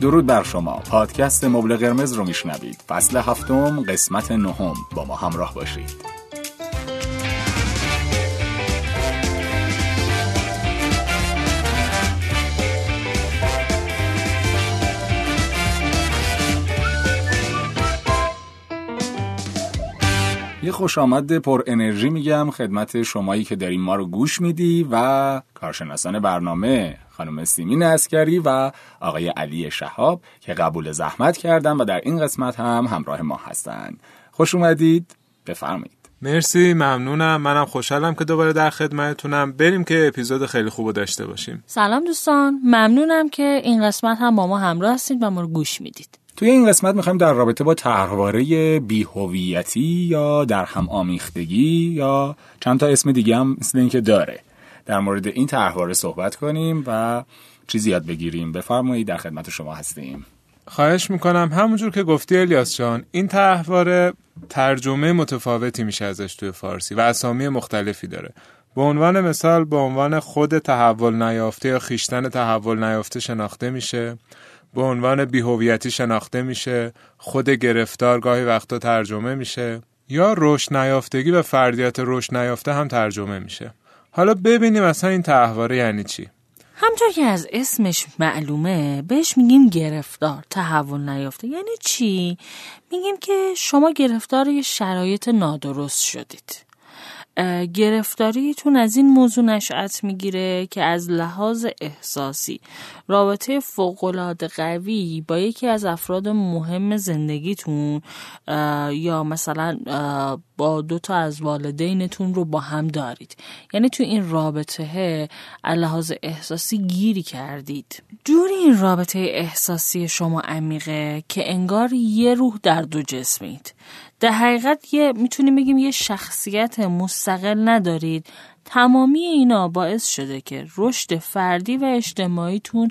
درود بر شما. پادکست مبل قرمز رو میشنوید. فصل هفتم قسمت نهم. با ما همراه باشید. خوش آمد پر انرژی میگم خدمت شمایی که دارین ما رو گوش میدی و کارشناسان برنامه خانم سیمین اسکری و آقای علی شهاب که قبول زحمت کردن و در این قسمت هم همراه ما هستند خوش اومدید. بفرمایید. مرسی ممنونم. منم خوشحالم که دوباره در خدمتتونم. بریم که اپیزود خیلی خوب داشته باشیم. سلام دوستان. ممنونم که این قسمت هم با ما همراه هستید و ما رو گوش می‌دید. توی این قسمت می‌خوایم در رابطه با طرحواره بیهویتی یا در هم آمیختگی یا چند تا اسم دیگه هم مثل اینکه داره در مورد این طرحواره صحبت کنیم و چیزی یاد بگیریم. بفرمایید در خدمت شما هستیم. خواهش می‌کنم. همونجور که گفتی الیاس جان این طرحواره ترجمه متفاوتی میشه ازش توی فارسی و اسامی مختلفی داره. به عنوان مثال به عنوان خود تحول نیافته یا خیشتن تحول نیافته شناخته میشه. به عنوان بیهویتی شناخته میشه خود گرفتار گاهی وقتا ترجمه میشه یا رشد نیافتگی و فردیت رشد نیافته هم ترجمه میشه. حالا ببینیم اصلا این تحواره یعنی چی؟ همطور که از اسمش معلومه بهش میگیم گرفتار. تحول نیافته. یعنی چی؟ میگیم که شما گرفتار یه شرایط نادرست شدید. گرفتاریتون از این موضوع نشأت می‌گیره که از لحاظ احساسی رابطه فوقالعاده قوی با یکی از افراد مهم زندگیتون یا مثلا با دو تا از والدینتون رو با هم دارید. یعنی تو این رابطه لحاظ احساسی گیری کردید. جوری این رابطه احساسی شما عمیقه که انگار یه روح در دو جسمید در حقیقت یه می‌تونیم بگیم یه شخصیت مستقل ندارید. تمامی اینا باعث شده که رشد فردی و اجتماعیتون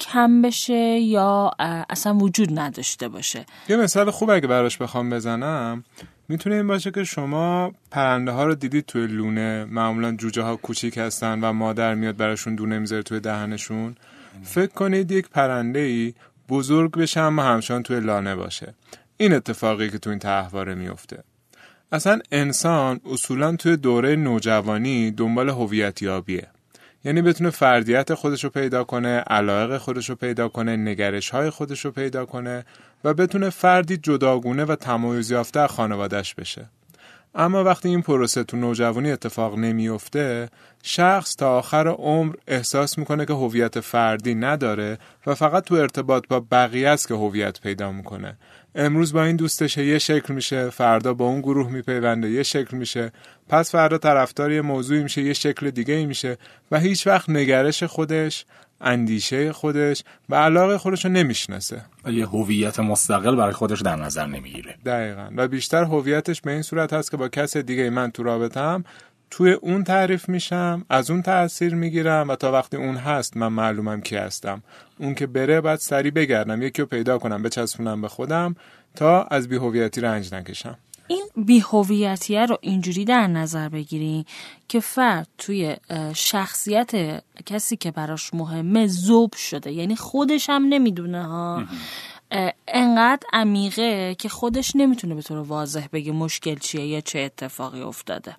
کم بشه یا اصلا وجود نداشته باشه. یه مثال خوب اگه براش بخوام بزنم می‌تونه این باشه که شما پرنده ها رو دیدید توی لونه. معمولا جوجه ها کوچیک هستن و مادر میاد براشون دونه می‌ذاره توی دهنشون. فکر کنید یک پرنده ای بزرگ بشه اما همچنان توی لانه باشه. این اتفاقی که تو این تحواره میفته اصلا انسان اصولا توی دوره نوجوانی دنبال هویت یابیه یعنی بتونه فردیت خودش رو پیدا کنه علاقه خودش رو پیدا کنه نگرش های خودش رو پیدا کنه و بتونه فردی جداگونه و تمایز یافته خانوادش بشه. اما وقتی این پروسه تو نوجوانی اتفاق نمیفته شخص تا آخر عمر احساس می‌کنه که هویت فردی نداره و فقط تو ارتباط با بقیه است که هویت پیدا می‌کنه. امروز با این دوستش یه شکل میشه فردا با اون گروه میپیونده یه شکل میشه. پس فردا طرفدار یه موضوعی میشه یه شکل دیگه ای میشه و هیچ وقت نگرش خودش اندیشه خودش و علاقه خودش رو نمی‌شناسه. یه هویت مستقل برای خودش در نظر نمی‌گیره. دقیقا. و بیشتر هویتش به این صورت هست که با کس دیگه من تو رابطم توی اون تعریف میشم از اون تاثیر می‌گیرم و تا وقتی اون هست من معلومم کی هستم. اون که بره بعد سری بگردم یکی رو پیدا کنم بچسبونم به خودم تا از بیهویتی رنج نکشم. این بیهویتیه رو اینجوری در نظر بگیری که فرد توی شخصیت کسی که براش مهمه زوب شده یعنی خودش هم نمی‌دونه ها؟ انقدر عمیقه که خودش نمی‌تونه به طور واضح بگه مشکل چیه یا چه اتفاقی افتاده.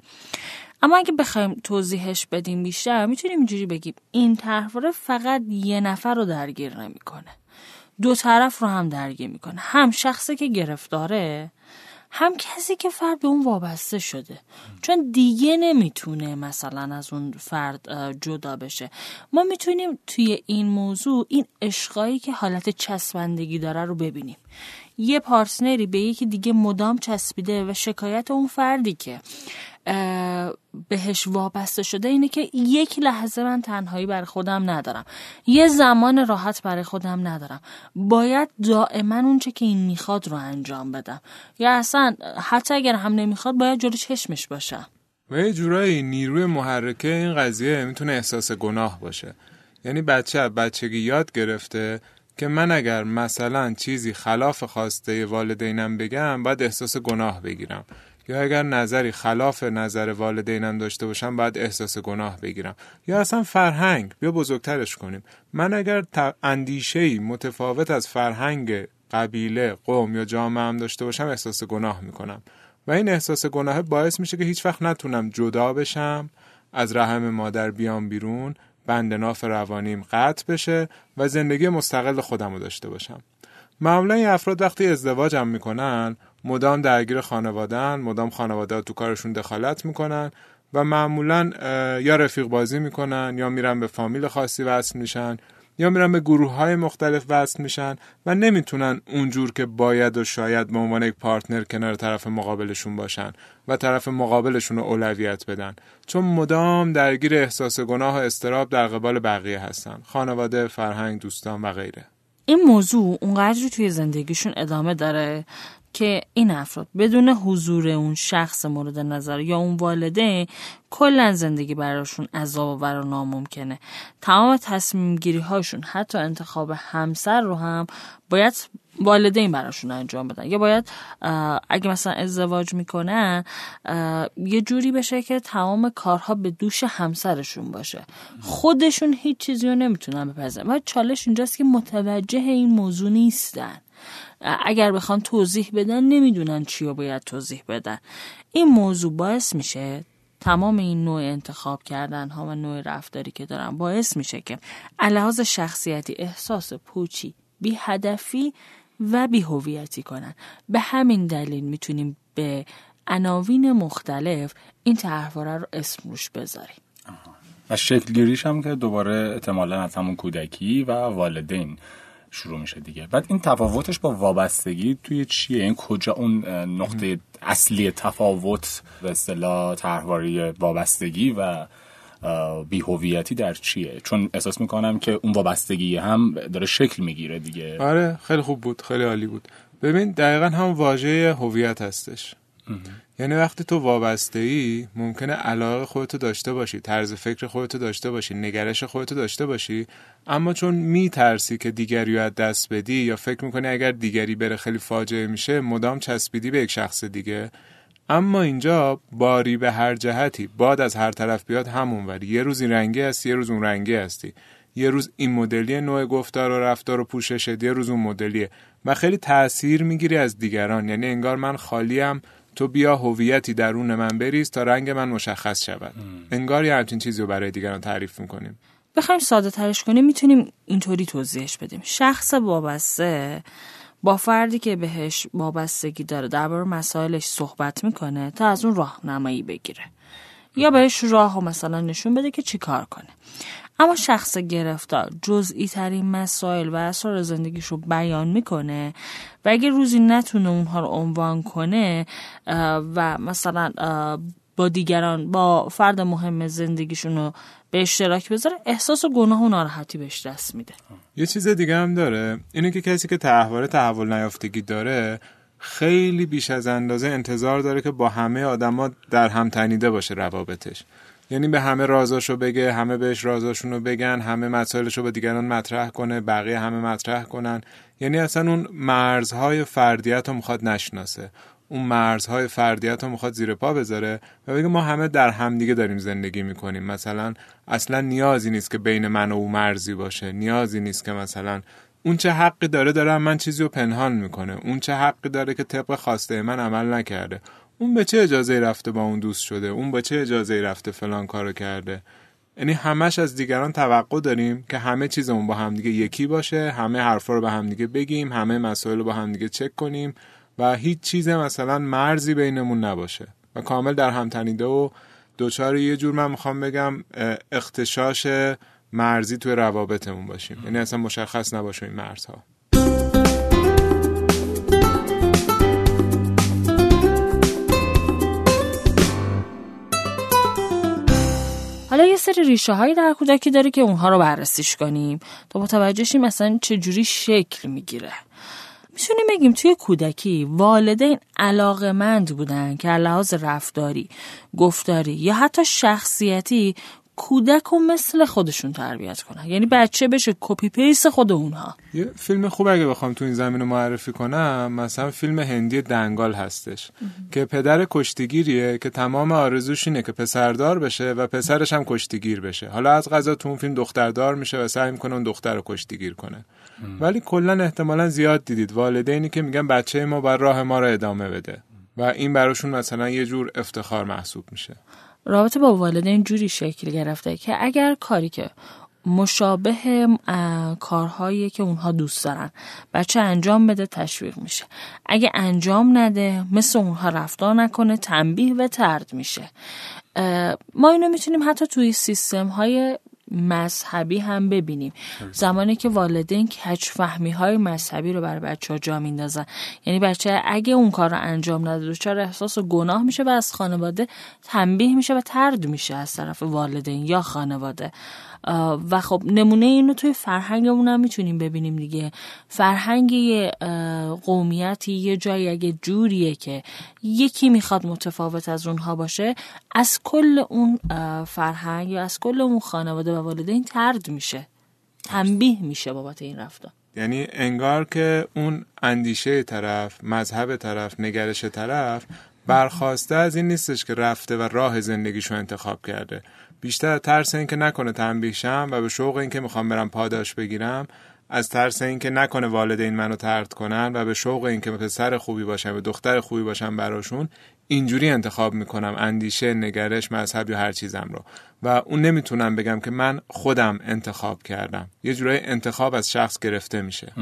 اما اگه بخوایم توضیحش بدیم بیشتر می‌تونیم اینجوری بگیم. این طرحواره فقط یه نفر رو درگیر نمی‌کنه. دو طرف رو هم درگیر می‌کنه. هم شخصی که گرفتاره هم کسی که فرد به اون وابسته شده. چون دیگه نمی‌تونه مثلا از اون فرد جدا بشه. ما می‌تونیم توی این موضوع این اشقایی که حالت چسبندگی داره رو ببینیم. یه پارتنری به یکی دیگه مدام چسبیده و شکایت اون فردی که بهش وابسته شده اینه که یک لحظه من تنهایی برای خودم ندارم. یه زمان راحت برای خودم ندارم. باید دائما اونچه که این می‌خواد رو انجام بدم. یا اصلا حتی اگر هم نمی‌خواد باید جلو چشمش باشم و یه جورایی نیروی محرکه این قضیه می‌تونه احساس گناه باشه. یعنی بچه بچگی یاد گرفته که من اگر مثلا چیزی خلاف خواسته والدینم بگم باید احساس گناه بگیرم. یا اگر نظری خلاف نظر والدینم داشته باشم باید احساس گناه بگیرم. یا اصلا فرهنگ بیا بزرگترش کنیم. من اگر اندیشه متفاوت از فرهنگ قبیله قوم یا جامعه هم داشته باشم احساس گناه می‌کنم. و این احساس گناه باعث میشه که هیچ وقت نتونم جدا بشم از رحم مادر بیام بیرون بند ناف روانیم قطع بشه و زندگی مستقل خودم رو داشته باشم. معمولا این افراد وقتی ازدواج هم می‌کنن مدام درگیر خانوادن مدام خانواده تو کارشون دخالت می‌کنن و معمولا یا رفیق بازی می‌کنن یا میرن به فامیل خاصی وصل میشن یا میرن به گروه های مختلف وصل میشن و نمی‌تونن اونجور که باید و شاید به عنوان یک پارتنر کنار طرف مقابلشون باشن و طرف مقابلشون رو اولویت بدن. چون مدام درگیر احساس گناه و استراب در قبال بقیه هستن. خانواده فرهنگ دوستان و غیره. این موضوع اونقدری توی زندگیشون ادامه داره؟ که این افراد بدون حضور اون شخص مورد نظر یا اون والده کلا زندگی براشون عذاب و ناممکنه. تمام تصمیم گیری هاشون حتی انتخاب همسر رو هم باید والدین براشون انجام بدن. یا باید اگه مثلا ازدواج می‌کنن یه جوری بشه که تمام کارها به دوش همسرشون باشه. خودشون هیچ چیزی رو نمی‌تونن بپذیرن. و چالش اینجاست که متوجه این موضوع نیستن. اگر بخوان توضیح بدن نمی‌دونن چی رو باید توضیح بدن. این موضوع باعث میشه تمام این نوع انتخاب کردن ها و نوع رفتاری که دارن باعث میشه که لحاظ شخصیتی احساس پوچی بی هدفی و بی هویتی کنن. به همین دلیل می‌تونیم به عناوین مختلف این تحواره رو اسم روش بذاریم. و شکل گیریش هم که دوباره احتمالا از همون کودکی و والدین. شروع میشه دیگه. بعد این تفاوتش با وابستگی توی چیه؟ این کجا اون نقطه اصلی تفاوت به اصطلاح طرحواره وابستگی و بیهویتی در چیه؟ چون احساس می‌کنم که اون وابستگی هم داره شکل می‌گیره دیگه. آره خیلی خوب بود خیلی عالی بود. ببین دقیقا هم واژه هویت هستش. یعنی وقتی تو وابسته ای ممکنه علاقه خودتو داشته باشی طرز فکر خودتو داشته باشی نگرش خودتو داشته باشی اما چون میترسی که دیگری از دست بدی یا فکر می‌کنی اگر دیگری بره خیلی فاجعه میشه مدام چسبیدی به یک شخص دیگه. اما اینجا باری به هر جهتی باد از هر طرف بیاد همون وری. یه روز این رنگی هستی یه روز اون رنگی هستی. یه روز این مدلی نوع گفتار و رفتار و پوششت یه روز اون مدلیه. و خیلی تاثیر می‌گیری از دیگران. یعنی انگار من خالیم تو بیا هویتی درون من بریز تا رنگ من مشخص شود. انگار یه همچین چیزی رو برای دیگران تعریف می‌کنیم. بخوایم ساده ترش کنیم می‌تونیم اینطوری توضیحش بدیم. شخص وابسته با فردی که بهش وابستگی داره درباره مسائلش صحبت می‌کنه تا از اون راهنمایی بگیره. یا بهش راه و مثلا نشون بده که چی کار کنه. اما شخص گرفتار جزئی ترین مسائل و اسرار زندگیش رو بیان می‌کنه و اگه روزی نتونه اونها رو عنوان کنه و مثلا با دیگران با فرد مهم زندگیشون رو به اشتراک بذاره احساس و گناه و ناراحتی بهش دست میده. یه چیز دیگه هم داره. اینه که کسی که تحول تحول نیافتگی داره خیلی بیش از اندازه انتظار داره که با همه آدما در هم تنیده باشه روابطش. یعنی به همه رازاشو بگه همه بهش رازاشونو بگن همه مسائلشو به دیگران مطرح کنه بقیه همه مطرح کنن. یعنی اصلا اون مرزهای فردیت رو می‌خواد نشناسه. اون مرزهای فردیت رو می‌خواد زیر پا بذاره و بگه ما همه در همدیگه داریم زندگی می‌کنیم. مثلا اصلا نیازی نیست که بین من و او مرزی باشه. نیازی نیست که مثلا اون چه حقی داره داره من چیزی رو پنهان می‌کنه. اون چه حقی داره که طبق خواسته من عمل نکرده. اون به چه اجازه رفته با اون دوست شده؟ اون به چه اجازه رفته فلان کارو کرده؟ یعنی همش از دیگران توقع داریم که همه چیزمون با همدیگه یکی باشه همه حرفا رو با همدیگه بگیم همه مسائل رو با همدیگه چک کنیم و هیچ چیز مثلا مرزی بینمون نباشه. و کامل در هم تنیده و دوچار یه جور من می‌خوام بگم اختشاش مرزی توی روابطمون باشیم. یعنی اصلا مشخص نباشه این مرزها. حالا یه سری ریشه هایی در کودکی داره که اونها رو بررسیش کنیم تا متوجه شیم مثلا چجوری شکل می‌گیره. می‌تونیم بگیم توی کودکی والدین علاقمند بودن که لحاظ رفتاری، گفتاری یا حتی شخصیتی کودک رو مثل خودشون تربیت کنن. یعنی بچه بشه کپی پیس خود اونها. یه فیلم خوب اگه بخوام تو این زمین رو معرفی کنم مثلا فیلم هندی دنگال هستش که پدر کشتیگیریه که تمام آرزوش اینه که پسردار بشه و پسرش هم کشتیگیر بشه. حالا از غذا تو اون فیلم دختردار میشه و سعی می‌کنه اون دختر رو کشتیگیر کنه. ولی کلا احتمالا زیاد دیدید. والدینی که میگن بچه ما بر راه ما رو ادامه بده. و این براشون مثلا یه جور افتخار محسوب میشه. رابطه با والدین جوری شکل گرفته که اگر کاری که مشابه کارهایی که اونها دوست دارن بچه انجام بده تشویق میشه. اگه انجام نده مثل اونها رفتار نکنه تنبیه و ترد میشه. ما اینو می‌تونیم حتی توی سیستم های مذهبی هم ببینیم. زمانی که والدین کچ فهمی های مذهبی رو برای بچه ها جا میندازن. یعنی بچه اگه اون کار رو انجام نده چرا احساس گناه میشه و از خانواده تنبیه میشه و ترد میشه از طرف والدین یا خانواده؟ و خب نمونه اینو توی فرهنگمون هم می‌تونیم ببینیم دیگه. فرهنگ یه قومیتی یه جایی اگه جوریه که یکی می‌خواد متفاوت از اونها باشه از کل اون فرهنگ یا از کل اون خانواده و والدین ترد میشه. تنبیه میشه بابت این رفتار. یعنی انگار که اون اندیشه طرف مذهب طرف نگرش طرف برخواسته از این نیستش که رفته و راه زندگیشو انتخاب کرده. بیشتر ترس این که نکنه تنبیه شم و به شوق این که می‌خوام برم پاداش بگیرم از ترس این که نکنه والدین منو ترد کنن و به شوق این که پسر خوبی باشم و دختر خوبی باشم براشون اینجوری انتخاب می‌کنم اندیشه نگرش مذهب یا هر چیزم رو. و اون نمی‌تونم بگم که من خودم انتخاب کردم. یه جورای انتخاب از شخص گرفته میشه.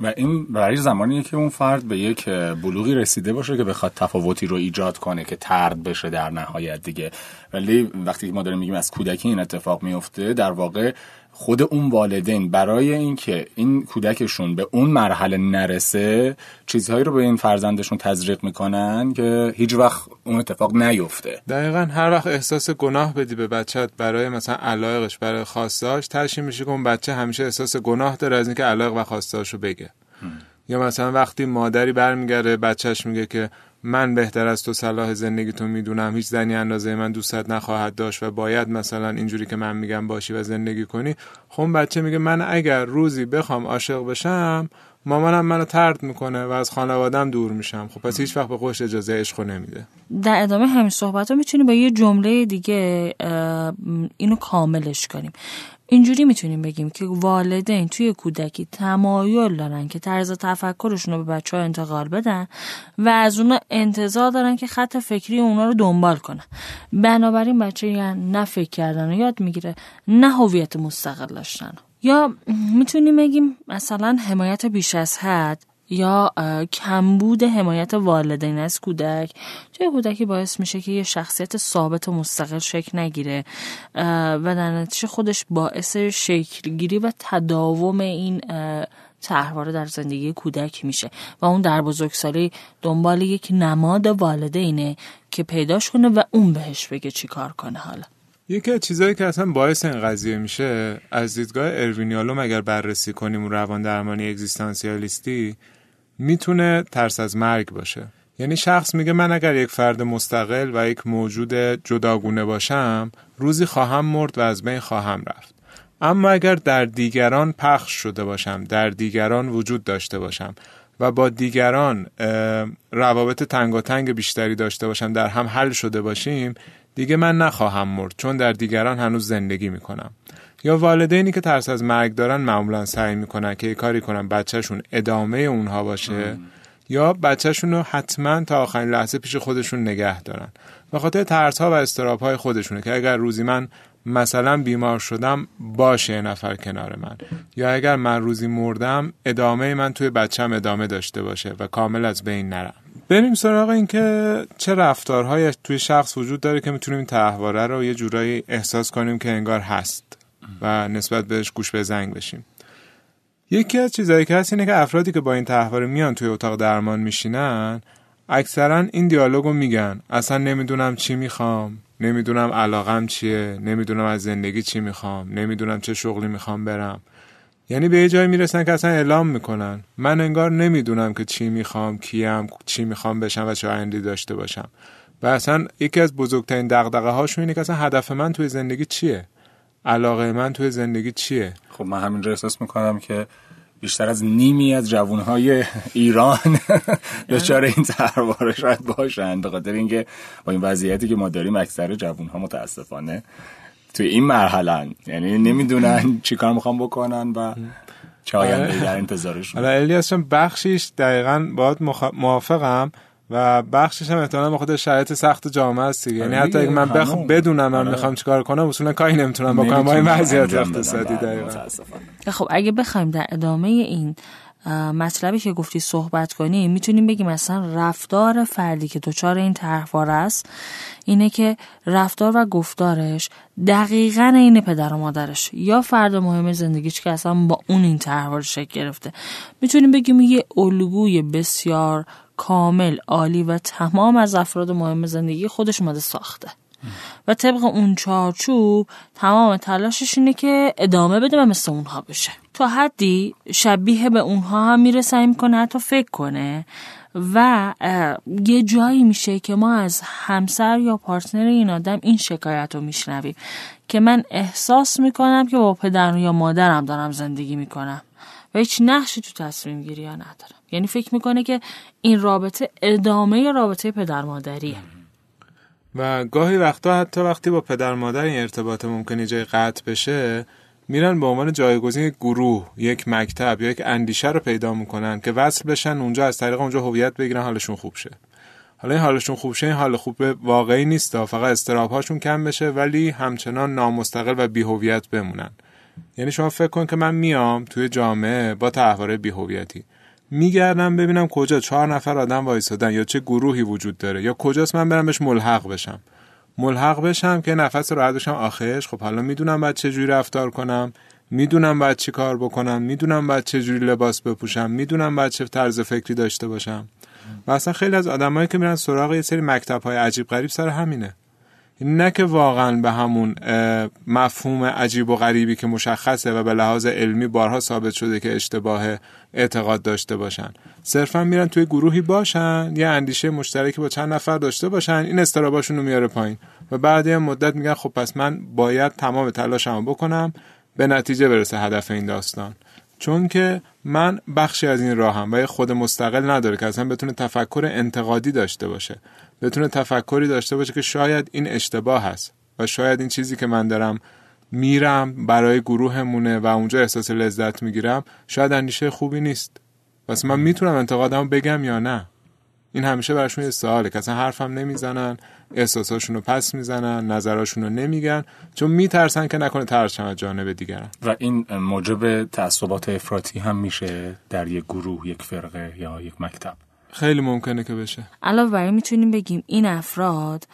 و این برای زمانیه که اون فرد به یک بلوغی رسیده باشه که بخواد تفاوتی رو ایجاد کنه که ترد بشه در نهایت دیگه. ولی وقتی ما داریم میگیم از کودکی این اتفاق میفته در واقع خود اون والدین برای اینکه این کودکشون به اون مرحله نرسه چیزهایی رو به این فرزندشون تزریق می‌کنن که هیچ وقت اون اتفاق نیفته. دقیقا هر وقت احساس گناه بدی به بچت برای مثلا علایقش برای خواستاش ترشی میشه که اون بچه همیشه احساس گناه داره از اینکه علایق و خواستاش رو بگه یا مثلا وقتی مادری برمیگرده بچهش میگه که من بهتر از تو صلاح زندگی تو می‌دونم. هیچ زنی اندازه من دوستت نخواهد داشت و باید مثلا اینجوری که من میگم باشی و زندگی کنی. خب بچه میگه من اگر روزی بخوام عاشق بشم مامانم منو ترد می‌کنه و از خانوادم دور میشم. خب پس هیچ وقت به خوش اجازه عشق نمیده. در ادامه همین صحبت ها می‌تونیم با یه جمله دیگه اینو کاملش کنیم. اینجوری می‌تونیم بگیم که والدین توی کودکی تمایل دارن که طرز تفکرشون رو به بچه ها انتقال بدن و از اونا انتظار دارن که خط فکری اونا رو دنبال کنن. بنابراین بچه یعنی نه فکر کردن و یاد می‌گیره نه هویت مستقل داشتن. یا می‌تونیم بگیم مثلا حمایت بیش از حد یا کمبود حمایت والدین از کودک. توی کودکی باعث میشه که یه شخصیت ثابت و مستقل شکل نگیره. و در نتیجه خودش باعث شکلگیری و تداوم این تحواره در زندگی کودک میشه. و اون در بزرگسالی دنبال یک نماد والدینه که پیداش کنه و اون بهش بگه چی کار کنه حالا. یکی از چیزهایی که اصلا باعث این قضیه میشه از دیدگاه اروینیالوم اگر بررسی کنیم روان درمانی اگزیستانسیالیستی می‌تونه ترس از مرگ باشه. یعنی شخص میگه من اگر یک فرد مستقل و یک موجود جداگونه باشم روزی خواهم مرد و از بین خواهم رفت. اما اگر در دیگران پخش شده باشم در دیگران وجود داشته باشم و با دیگران روابط تنگ بیشتری داشته باشم در هم حل شده باشیم دیگه من نخواهم مرد چون در دیگران هنوز زندگی می‌کنم. یا والدینی که ترس از مرگ دارن معمولا سعی می‌کنن که کاری کنن بچهشون ادامه اونها باشه یا بچهشون رو حتما تا آخرین لحظه پیش خودشون نگه دارن. به خاطر ترس ها و استراب های خودشونه که اگر روزی من مثلا بیمار شدم باشه نفر کنار من. یا اگر من روزی مردم ادامه من توی بچم ادامه داشته باشه و کامل از بین نرم. بریم سراغ این که چه رفتارهایی توی شخص وجود داره که می‌تونیم این تحواره رو یه جورایی احساس کنیم که انگار هست. و نسبت بهش گوش به زنگ بشیم. یکی از چیزایی که هست اینه که افرادی که با این تحواره میان توی اتاق درمان میشینن اکثرا این دیالوگو میگن. اصلا نمی‌دونم چی می‌خوام نمی‌دونم علاقم چیه نمی‌دونم از زندگی چی می‌خوام نمی‌دونم چه شغلی می‌خوام برم. یعنی به یه جایی می‌رسن که اصلا اعلام می‌کنن. من انگار نمی‌دونم که چی می‌خوام کیم چی می‌خوام بشم و چه آیندی داشته باشم. و اصلا یکی از بزرگترین دغدغه هاشون اینه که اصلا هدف من توی زندگی چیه؟ علاقه من توی زندگی چیه؟ خب من همینجا احساس می‌کنم که بیشتر از نیمی از جوانهای ایران دچار این ترواره شاید باشن به خاطر اینکه با این وضعیتی که ما داریم اکثر جوانها متاسفانه توی این مرحله یعنی نمی‌دونن چیکار می‌خوام بکنن و چه آینده در انتظارشون. حالا الیاس بخشیش دقیقا باید موافقم. و بخشش هم احتمالاً به خود شرایط سخت جامعه است یعنی آره حتی اگه من بخ... بدونم من آره. می‌خوام چیکار کنم اصولا کاری نمی‌تونم بکنم با این وضعیت اقتصادی دقیقاً. خب اگه بخوایم در ادامه این مطلبی که گفتی صحبت کنیم می‌تونیم بگیم مثلا رفتار فردی که دچار این طرحواره است اینه که رفتار و گفتارش دقیقا این پدر و مادرش. یا فرد مهم زندگیش که اصلا با اون این طرحواره شکل گرفته. می‌تونیم بگیم یه الگوی بسیار کامل عالی و تمام از افراد مهم زندگی خودش اومده ساخته. و طبق اون چارچوب تمام تلاشش اینه که ادامه بده و مثل اونها بشه. تا حدی شبیه به اونها هم میره سعی می‌کنه حتی فکر کنه و یه جایی میشه که ما از همسر یا پارتنر این آدم این شکایت رو میشنویم. که من احساس می‌کنم که با پدر یا مادرم دارم زندگی می‌کنم. هیچ نقشی تو تصمیم گیری ها ندارم. یعنی فکر می‌کنه که این رابطه ادامه رابطه پدر مادریه. و گاهی وقتا حتی وقتی با پدر مادر این ارتباط ممکنه جای قطع بشه میرن به عنوان جایگزین گروه یک مکتب یا یک اندیشه رو پیدا می‌کنن که وصل بشن اونجا از طریق اونجا هویت بگیرن حالشون خوب شه. حالا این حالشون خوب شه این حال خوب واقعی نیست. فقط استراب هاشون کم بشه ولی همچنان نامستقل و بیهویت بمونن. یعنی شما فکر کن که من میام توی جامعه با تحواره بیهویتی. میگردم ببینم کجا چهار نفر آدم وایسادن یا چه گروهی وجود داره یا کجاست من برم بهش ملحق بشم. ملحق بشم که نفس راحت بشم آخرش خب حالا می‌دونم باید چه جوری رفتار کنم می‌دونم باید چی کار بکنم می‌دونم باید چه جوری لباس بپوشم می‌دونم باید چه طرز فکری داشته باشم. و اصلا خیلی از آدمایی که میرن سراغ یه سری مکتب های عجیب غریب سر همینه. نه که واقعا به همون مفهوم عجیب و غریبی که مشخصه و به لحاظ علمی بارها ثابت شده که اشتباه اعتقاد داشته باشن. صرفا میرن توی گروهی باشن یه اندیشه مشترکی با چند نفر داشته باشن این استراباشون رو میاره پایین. و بعد یه مدت میگن خب پس من باید تمام تلاشمو بکنم به نتیجه برسه هدف این داستان. چون که من بخشی از این راهم و یه خود مستقل نداره که اصلا بتونه تفکر انتقادی داشته باشه. بتونه تفکری داشته باشه که شاید این اشتباه هست و شاید این چیزی که من دارم میرم برای گروهمونه و اونجا احساس لذت می‌گیرم شاید اندیشه خوبی نیست. پس من می‌تونم انتقادمو بگم یا نه؟ این همیشه براشون یه سواله که اصلا حرفم نمی‌زنن احساساشون رو پس می‌زنن نظراشون رو نمیگن چون میترسن که نکنه ترس از جانب دیگرن و این موجب تعصبات افراطی هم میشه در یک گروه یک فرقه یا یک مکتب. خیلی ممکنه که بشه. علاوه بر می‌تونیم بگیم این افراد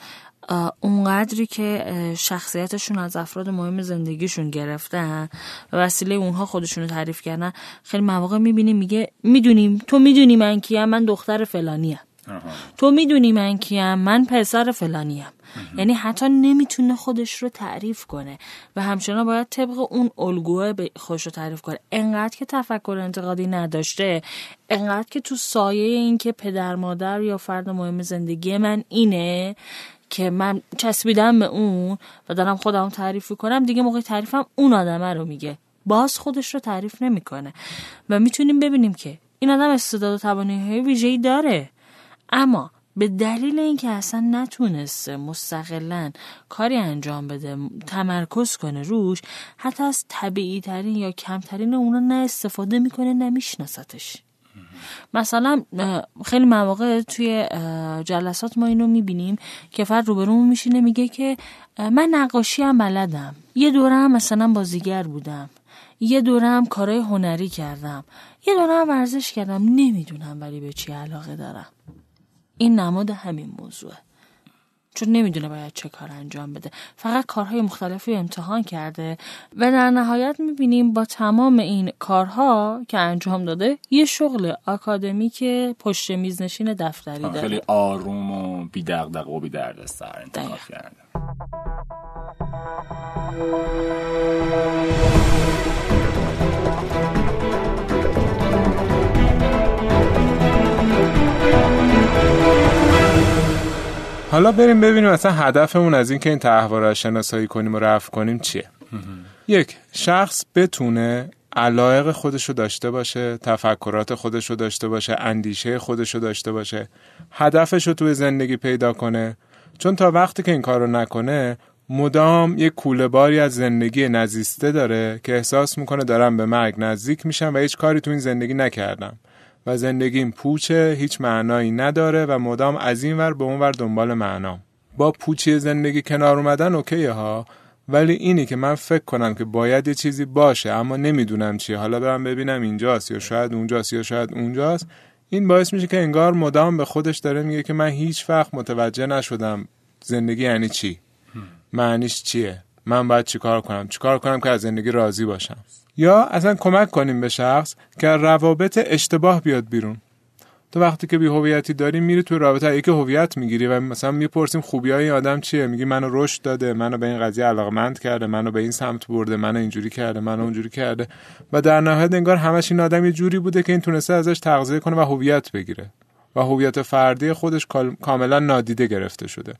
اونقدری که شخصیتشون از افراد مهم زندگیشون گرفتن و وسیله اونها خودشون رو تعریف کردن خیلی مواقع می‌بینیم میگه می‌دونیم تو می‌دونی من کیم من دختر فلانیم. تو می‌دونی من کیم؟ من پسر فلانیم. یعنی حتی نمی‌تونه خودش رو تعریف کنه. و همچنان باید طبق اون الگوه خودش رو تعریف کنه. انقدر که تفکر انتقادی نداشته انقدر که تو سایه این که پدر مادر یا فرد مهم زندگی من اینه که من چسبیدم به اون و دارم خودم تعریف کنم دیگه موقع تعریفم اون آدمه رو میگه. باز خودش رو تعریف نمی‌کنه. و می‌تونیم ببینیم که این آدم استعداد و توانایی ویژه‌ای داره. اما به دلیل اینکه اصلا نتونسته مستقلا کاری انجام بده تمرکز کنه روش حتی از طبیعی ترین یا کمترین اونا نه استفاده می‌کنه نمیشناستش مثلا خیلی مواقع توی جلسات ما اینو می‌بینیم که فرد روبرومون میشینه میگه که من نقاشی هم بلدم. یه دوره هم مثلا بازیگر بودم. یه دوره هم کارهای هنری کردم. یه دوره هم ورزش کردم. نمی‌دونم ولی به چی علاقه دارم. این نماد همین موضوعه. چون نمی‌دونه باید چه کار انجام بده. فقط کارهای مختلفی امتحان کرده و در نهایت می‌بینیم با تمام این کارها که انجام داده یه شغل آکادمیک پشت میزنشین دفتری داره. خیلی آروم و بی دغدغه و بی دردسر انتخاب کرده حالا بریم ببینیم اصلا هدفمون از این که این تحوار رو شناسایی کنیم و رفع کنیم چیه. یک شخص بتونه علایق خودش رو داشته باشه تفکرات خودش رو داشته باشه اندیشه خودش رو داشته باشه هدفش رو توی زندگی پیدا کنه. چون تا وقتی که این کار رو نکنه مدام یک کوله باری از زندگی نزیسته داره که احساس می‌کنه دارم به مرگ نزدیک میشم و هیچ کاری تو این زندگی نکردم. و زندگیم پوچه هیچ معنایی نداره و مدام از این ور به اون ور دنبال معنام با پوچی زندگی کنار اومدن اوکیه ها ولی اینی که من فکر کنم که باید یه چیزی باشه اما نمی‌دونم چیه. حالا برم ببینم اینجاست یا شاید اونجاست یا شاید اونجاست. این باعث میشه که انگار مدام به خودش داره میگه که من هیچ وقت متوجه نشدم زندگی یعنی چی. معنیش چیه؟ من باید چیکار کنم؟ چیکار کنم که از زندگی راضی باشم؟ یا اصلا کمک کنیم به شخص که روابط اشتباه بیاد بیرون. تو وقتی که بی هویتی داری میری تو رابطه یکی هویت می‌گیری و مثلا می‌پرسیم خوبی های آدم چیه؟ میگی منو رشد داده منو به این قضیه علاقمند کرده منو به این سمت برده منو اینجوری کرده منو اونجوری کرده. و در نهایت انگار همش این آدم یه جوری بوده که این تونسته ازش تغذیه کنه و هویت بگیره. و هویت فردی خودش کاملا نادیده گرفته شده.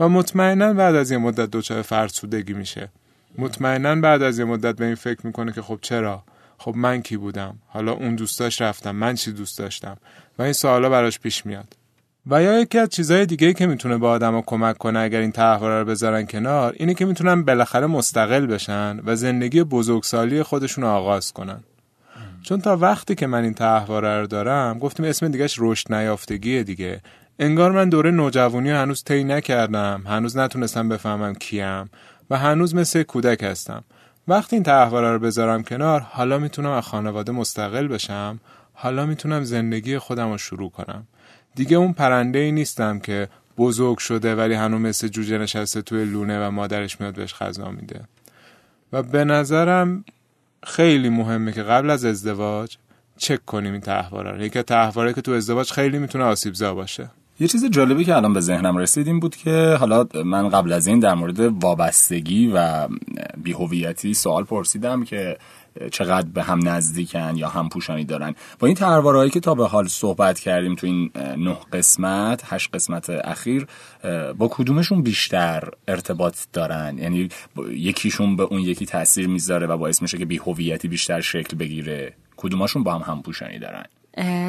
و مطمئنا بعد از یه مدت دچار فرسودگی میشه. مطمئنا بعد از یه مدت به این فکر می‌کنه که خب چرا؟ خب من کی بودم؟ حالا اون دوستاش رفتم من چی دوست داشتم؟ و این سوالا براش پیش میاد. و یا یکی از چیزهای دیگه که می‌تونه به آدم کمک کنه اگر این تحواره رو بذارن کنار اینه که می‌تونن بالاخره مستقل بشن و زندگی بزرگسالی خودشون رو آغاز کنن. چون تا وقتی که من این تحواره رو دارم گفتیم اسم دیگهش رشد نیافتگیه دیگه. انگار من دوره نوجوانی هنوز طی نکردم هنوز نتونستم بفهمم کیم. و هنوز مثل کودک هستم. وقتی این تحواره رو بذارم کنار حالا می‌تونم از خانواده مستقل بشم. حالا می‌تونم زندگی خودم رو شروع کنم. دیگه اون پرنده ای نیستم که بزرگ شده ولی هنوز مثل جوجه نشسته توی لونه و مادرش میاد بهش غذا میده. و به نظرم خیلی مهمه که قبل از ازدواج چک کنیم این تحواره رو. یکی تحواره که تو ازدواج خیلی می‌تونه آسیبزا باشه. یه چیز جالبی که الان به ذهنم رسید این بود که حالا من قبل از این در مورد وابستگی و بیهویتی سوال پرسیدم که چقدر به هم نزدیکن یا هم پوشانی دارن. با این تروارهایی که تا به حال صحبت کردیم تو این نه قسمت هشت قسمت اخیر با کدومشون بیشتر ارتباط دارن؟ یعنی یکیشون به اون یکی تاثیر می‌ذاره و باعث میشه که بیهویتی بیشتر شکل بگیره. کدوماشون با هم هم پوشانی دارن؟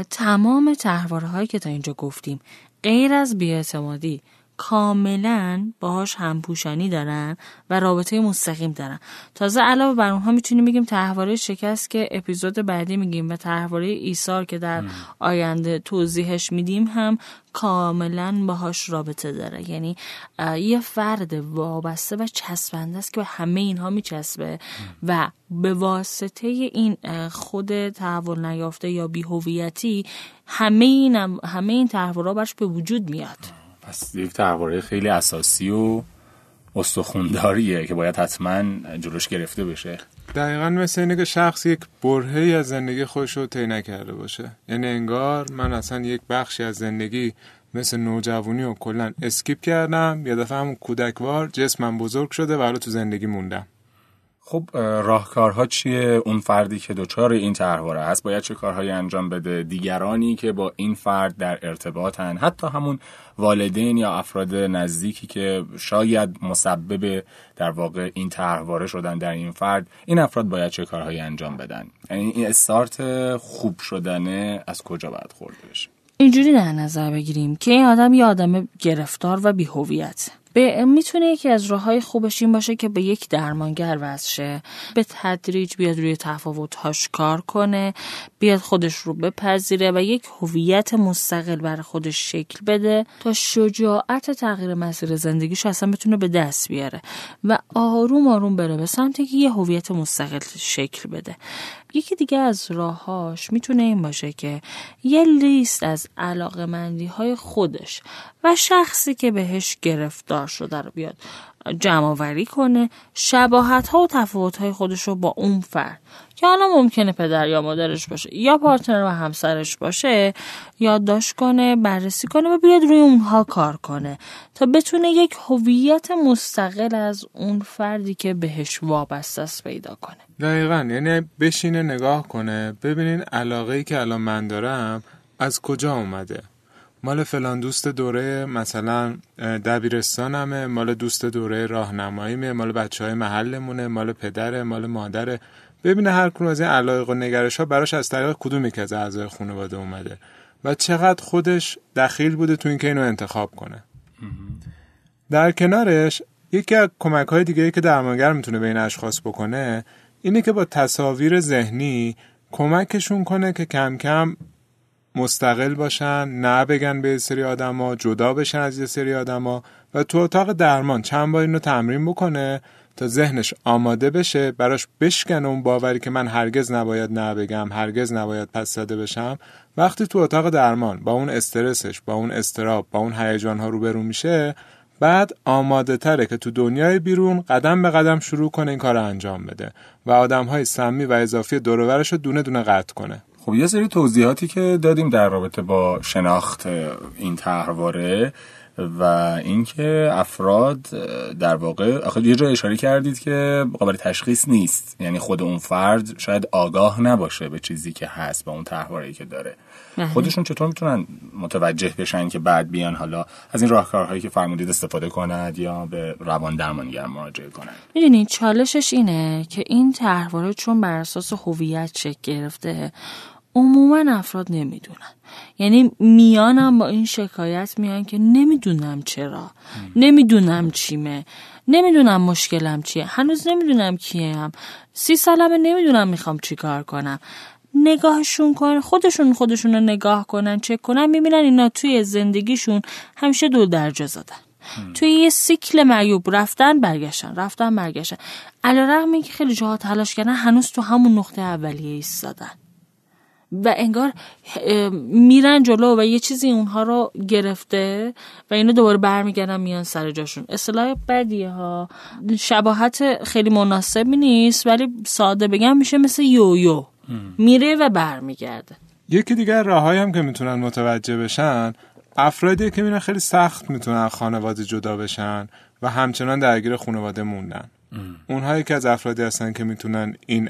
تمام تحوارهایی که تا اینجا گفتیم. غیر از بیاعتمادی. کاملا باهاش همپوشانی دارن و رابطه مستقیم دارن. تازه علاوه بر اونها می‌تونیم بگیم تحواره شکست که اپیزود بعدی میگیم و تحواره ایثار که در آینده توضیحش میدیم هم کاملا باهاش رابطه داره. یعنی یه فرد وابسته و چسبنده است که به همه اینها میچسبه و به واسطه این خود تحول نیافته یا بیهویتی همه این همه این تحولات برش به وجود میاد. پس یک تحواره خیلی اساسی و استخونداریه که باید حتما جلوش گرفته بشه. دقیقا مثل اینه که شخص یک برهی از زندگی خودش رو طی نکرده باشه. یعنی انگار من اصلا یک بخشی از زندگی مثل نوجوانی و کلا اسکیپ کردم. یه دفعه همون کودکوار جسمم بزرگ شده و حالا تو زندگی موندم. خب راهکارها چیه؟ اون فردی که دچار این تحواره هست باید چه کارهایی انجام بده؟ دیگرانی که با این فرد در ارتباطن حتی همون والدین یا افراد نزدیکی که شاید مسبب در واقع این تحواره شدن در این فرد این افراد باید چه کارهایی انجام بدن؟ یعنی این استارت خوب شدنه از کجا باید خورده بشه؟ اینجوری در نظر بگیریم که این آدم یه آدم گرفتار و بیهویت. به می‌تونه یکی از راه خوبش این باشه که به یک درمانگر وزشه به تدریج بیاد روی تفاوتهاش کار کنه بیاد خودش رو بپذیره و یک هویت مستقل برای خودش شکل بده تا شجاعت تغییر مسیر زندگیش اصلا بتونه به دست بیاره و آروم آروم بره به سمتی که یه هویت مستقل شکل بده. یکی دیگه از راهاش می‌تونه این باشه که یه لیست از علاقه های خودش و شخصی که بهش گرفتار شده رو بیاد. جمع آوری کنه شباهت ها و تفاوت های خودش رو با اون فرد. که حالا ممکنه پدر یا مادرش باشه یا پارتنر و همسرش باشه یادداشت کنه بررسی کنه و بیاد روی اونها کار کنه تا بتونه یک هویت مستقل از اون فردی که بهش وابسته است پیدا کنه. دقیقا. یعنی بشینه نگاه کنه ببینین علاقه ای که الان من دارم از کجا اومده. مال فلان دوست دوره مثلا دبیرستانمه مال دوست دوره راهنماییمه مال بچه های محلمونه مال پدره مال مادره. ببینه هر کدوم از این علایق و نگرش ها براش از طریق کدوم که از اعضای خانواده اومده و چقدر خودش دخیل بوده تو اینکه اینو انتخاب کنه. در کنارش یکی از کمک های دیگه که درمانگر می‌تونه به این اشخاص بکنه اینه که با تصاویر ذهنی کمکشون کنه که کم کم مستقل باشن نه بگن به سری آدما جدا بشن از یه سری آدما و تو اتاق درمان چند بار اینو تمرین بکنه تا ذهنش آماده بشه براش بشکن اون باوری که من هرگز نباید نه بگم هرگز نباید پس زده بشم. وقتی تو اتاق درمان با اون استرسش با اون استراب با اون هیجان ها روبرو میشه بعد آماده تره که تو دنیای بیرون قدم به قدم شروع کنه این کار انجام بده و آدم های سمی و اضافی دورورش رو دونه دونه قطع کنه. خب یه سری توضیحاتی که دادیم در رابطه با شناخت این طرحواره. و اینکه افراد در واقع آخه یه جا اشاره کردید که قابل تشخیص نیست. یعنی خود اون فرد شاید آگاه نباشه به چیزی که هست به اون طرحواره که داره. بله. خودشون چطور می‌تونن متوجه بشن که بعد بیان حالا از این راهکارهایی که فرمودید استفاده کنند یا به روان درمانگر مراجعه کنند؟ می‌دونی چالشش اینه که این طرحواره چون بر اساس هویت شکل گرفته عموما افراد نمی‌دونن. یعنی میانم با این شکایت میان که نمی‌دونم چرا. نمی‌دونم چیمه. نمی‌دونم مشکلم چیه. هنوز نمی‌دونم کیم سی سالمه نمی‌دونم می‌خوام چی کار کنم. نگاهشون کن خودشون خودشون رو نگاه کنن چک کنن می‌بینن اینا توی زندگیشون همیشه دو درجه زدن. توی یه سیکل معیوب رفتن برگشتن. رفتن برگشتن. علیرغم اینکه خیلی جاها تلاش کردن هنوز تو همون نقطه اولیه ایستادن. و انگار میرن جلو و یه چیزی اونها رو گرفته و اینو دوباره برمیگردن میان سر جاشون. اصطلاح بدیه ها. شباهت خیلی مناسبی نیست ولی ساده بگم میشه مثل یویو. میره و برمیگرده. یکی دیگر راههایی هم که می‌تونن متوجه بشن افرادی که میرن خیلی سخت می‌تونن خانواده جدا بشن و همچنان درگیر خانواده موندن. اونهایی که از افرادی هستن که می‌تونن این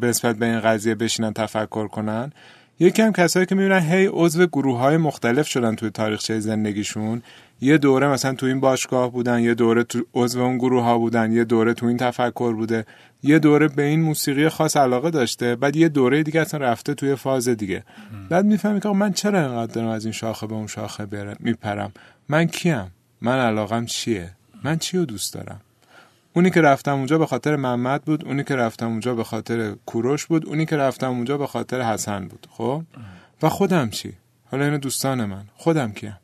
به نسبت به این قضیه بشینن تفکر کنن یکی هم کسایی که می‌بینن هی عضو گروه های مختلف شدن توی تاریخچه زندگیشون. یه دوره مثلا تو این باشگاه بودن یه دوره تو عضو اون گروه ها بودن یه دوره تو این تفکر بوده یه دوره به این موسیقی خاص علاقه داشته بعد یه دوره دیگه اصلا رفته توی فاز دیگه. بعد می‌فهمی که من چرا اینقدر دارم از این شاخه به اون شاخه میپرم؟ من کیم؟ من علاقم چیه؟ من چی رو دوست دارم؟ اونی که رفتم اونجا به خاطر محمد بود اونی که رفتم اونجا به خاطر کوروش بود اونی که رفتم اونجا به خاطر حسن بود. خب؟ و خودم چی؟ حالا اینو دوستان من. خودم کیم.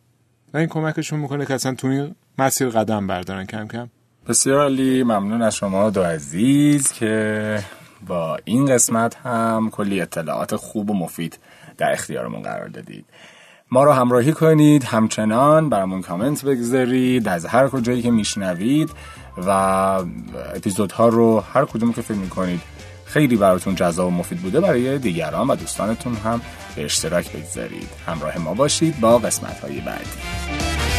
و این کمکشون می‌کنه که اصلا تو این مسیر قدم بردارن کم کم. بسیار علی ممنون از شما دو عزیز که با این قسمت هم کلی اطلاعات خوب و مفید در اختیارمون قرار دادید. ما رو همراهی کنید. همچنان برامون کامنت بگذارید. از هر کجایی که میشنوید و اپیزودها رو هر کدوم که فکر می‌کنید خیلی براتون جذاب و مفید بوده برای دیگران و دوستانتون هم به اشتراک بگذارید. همراه ما باشید با قسمت های بعدی.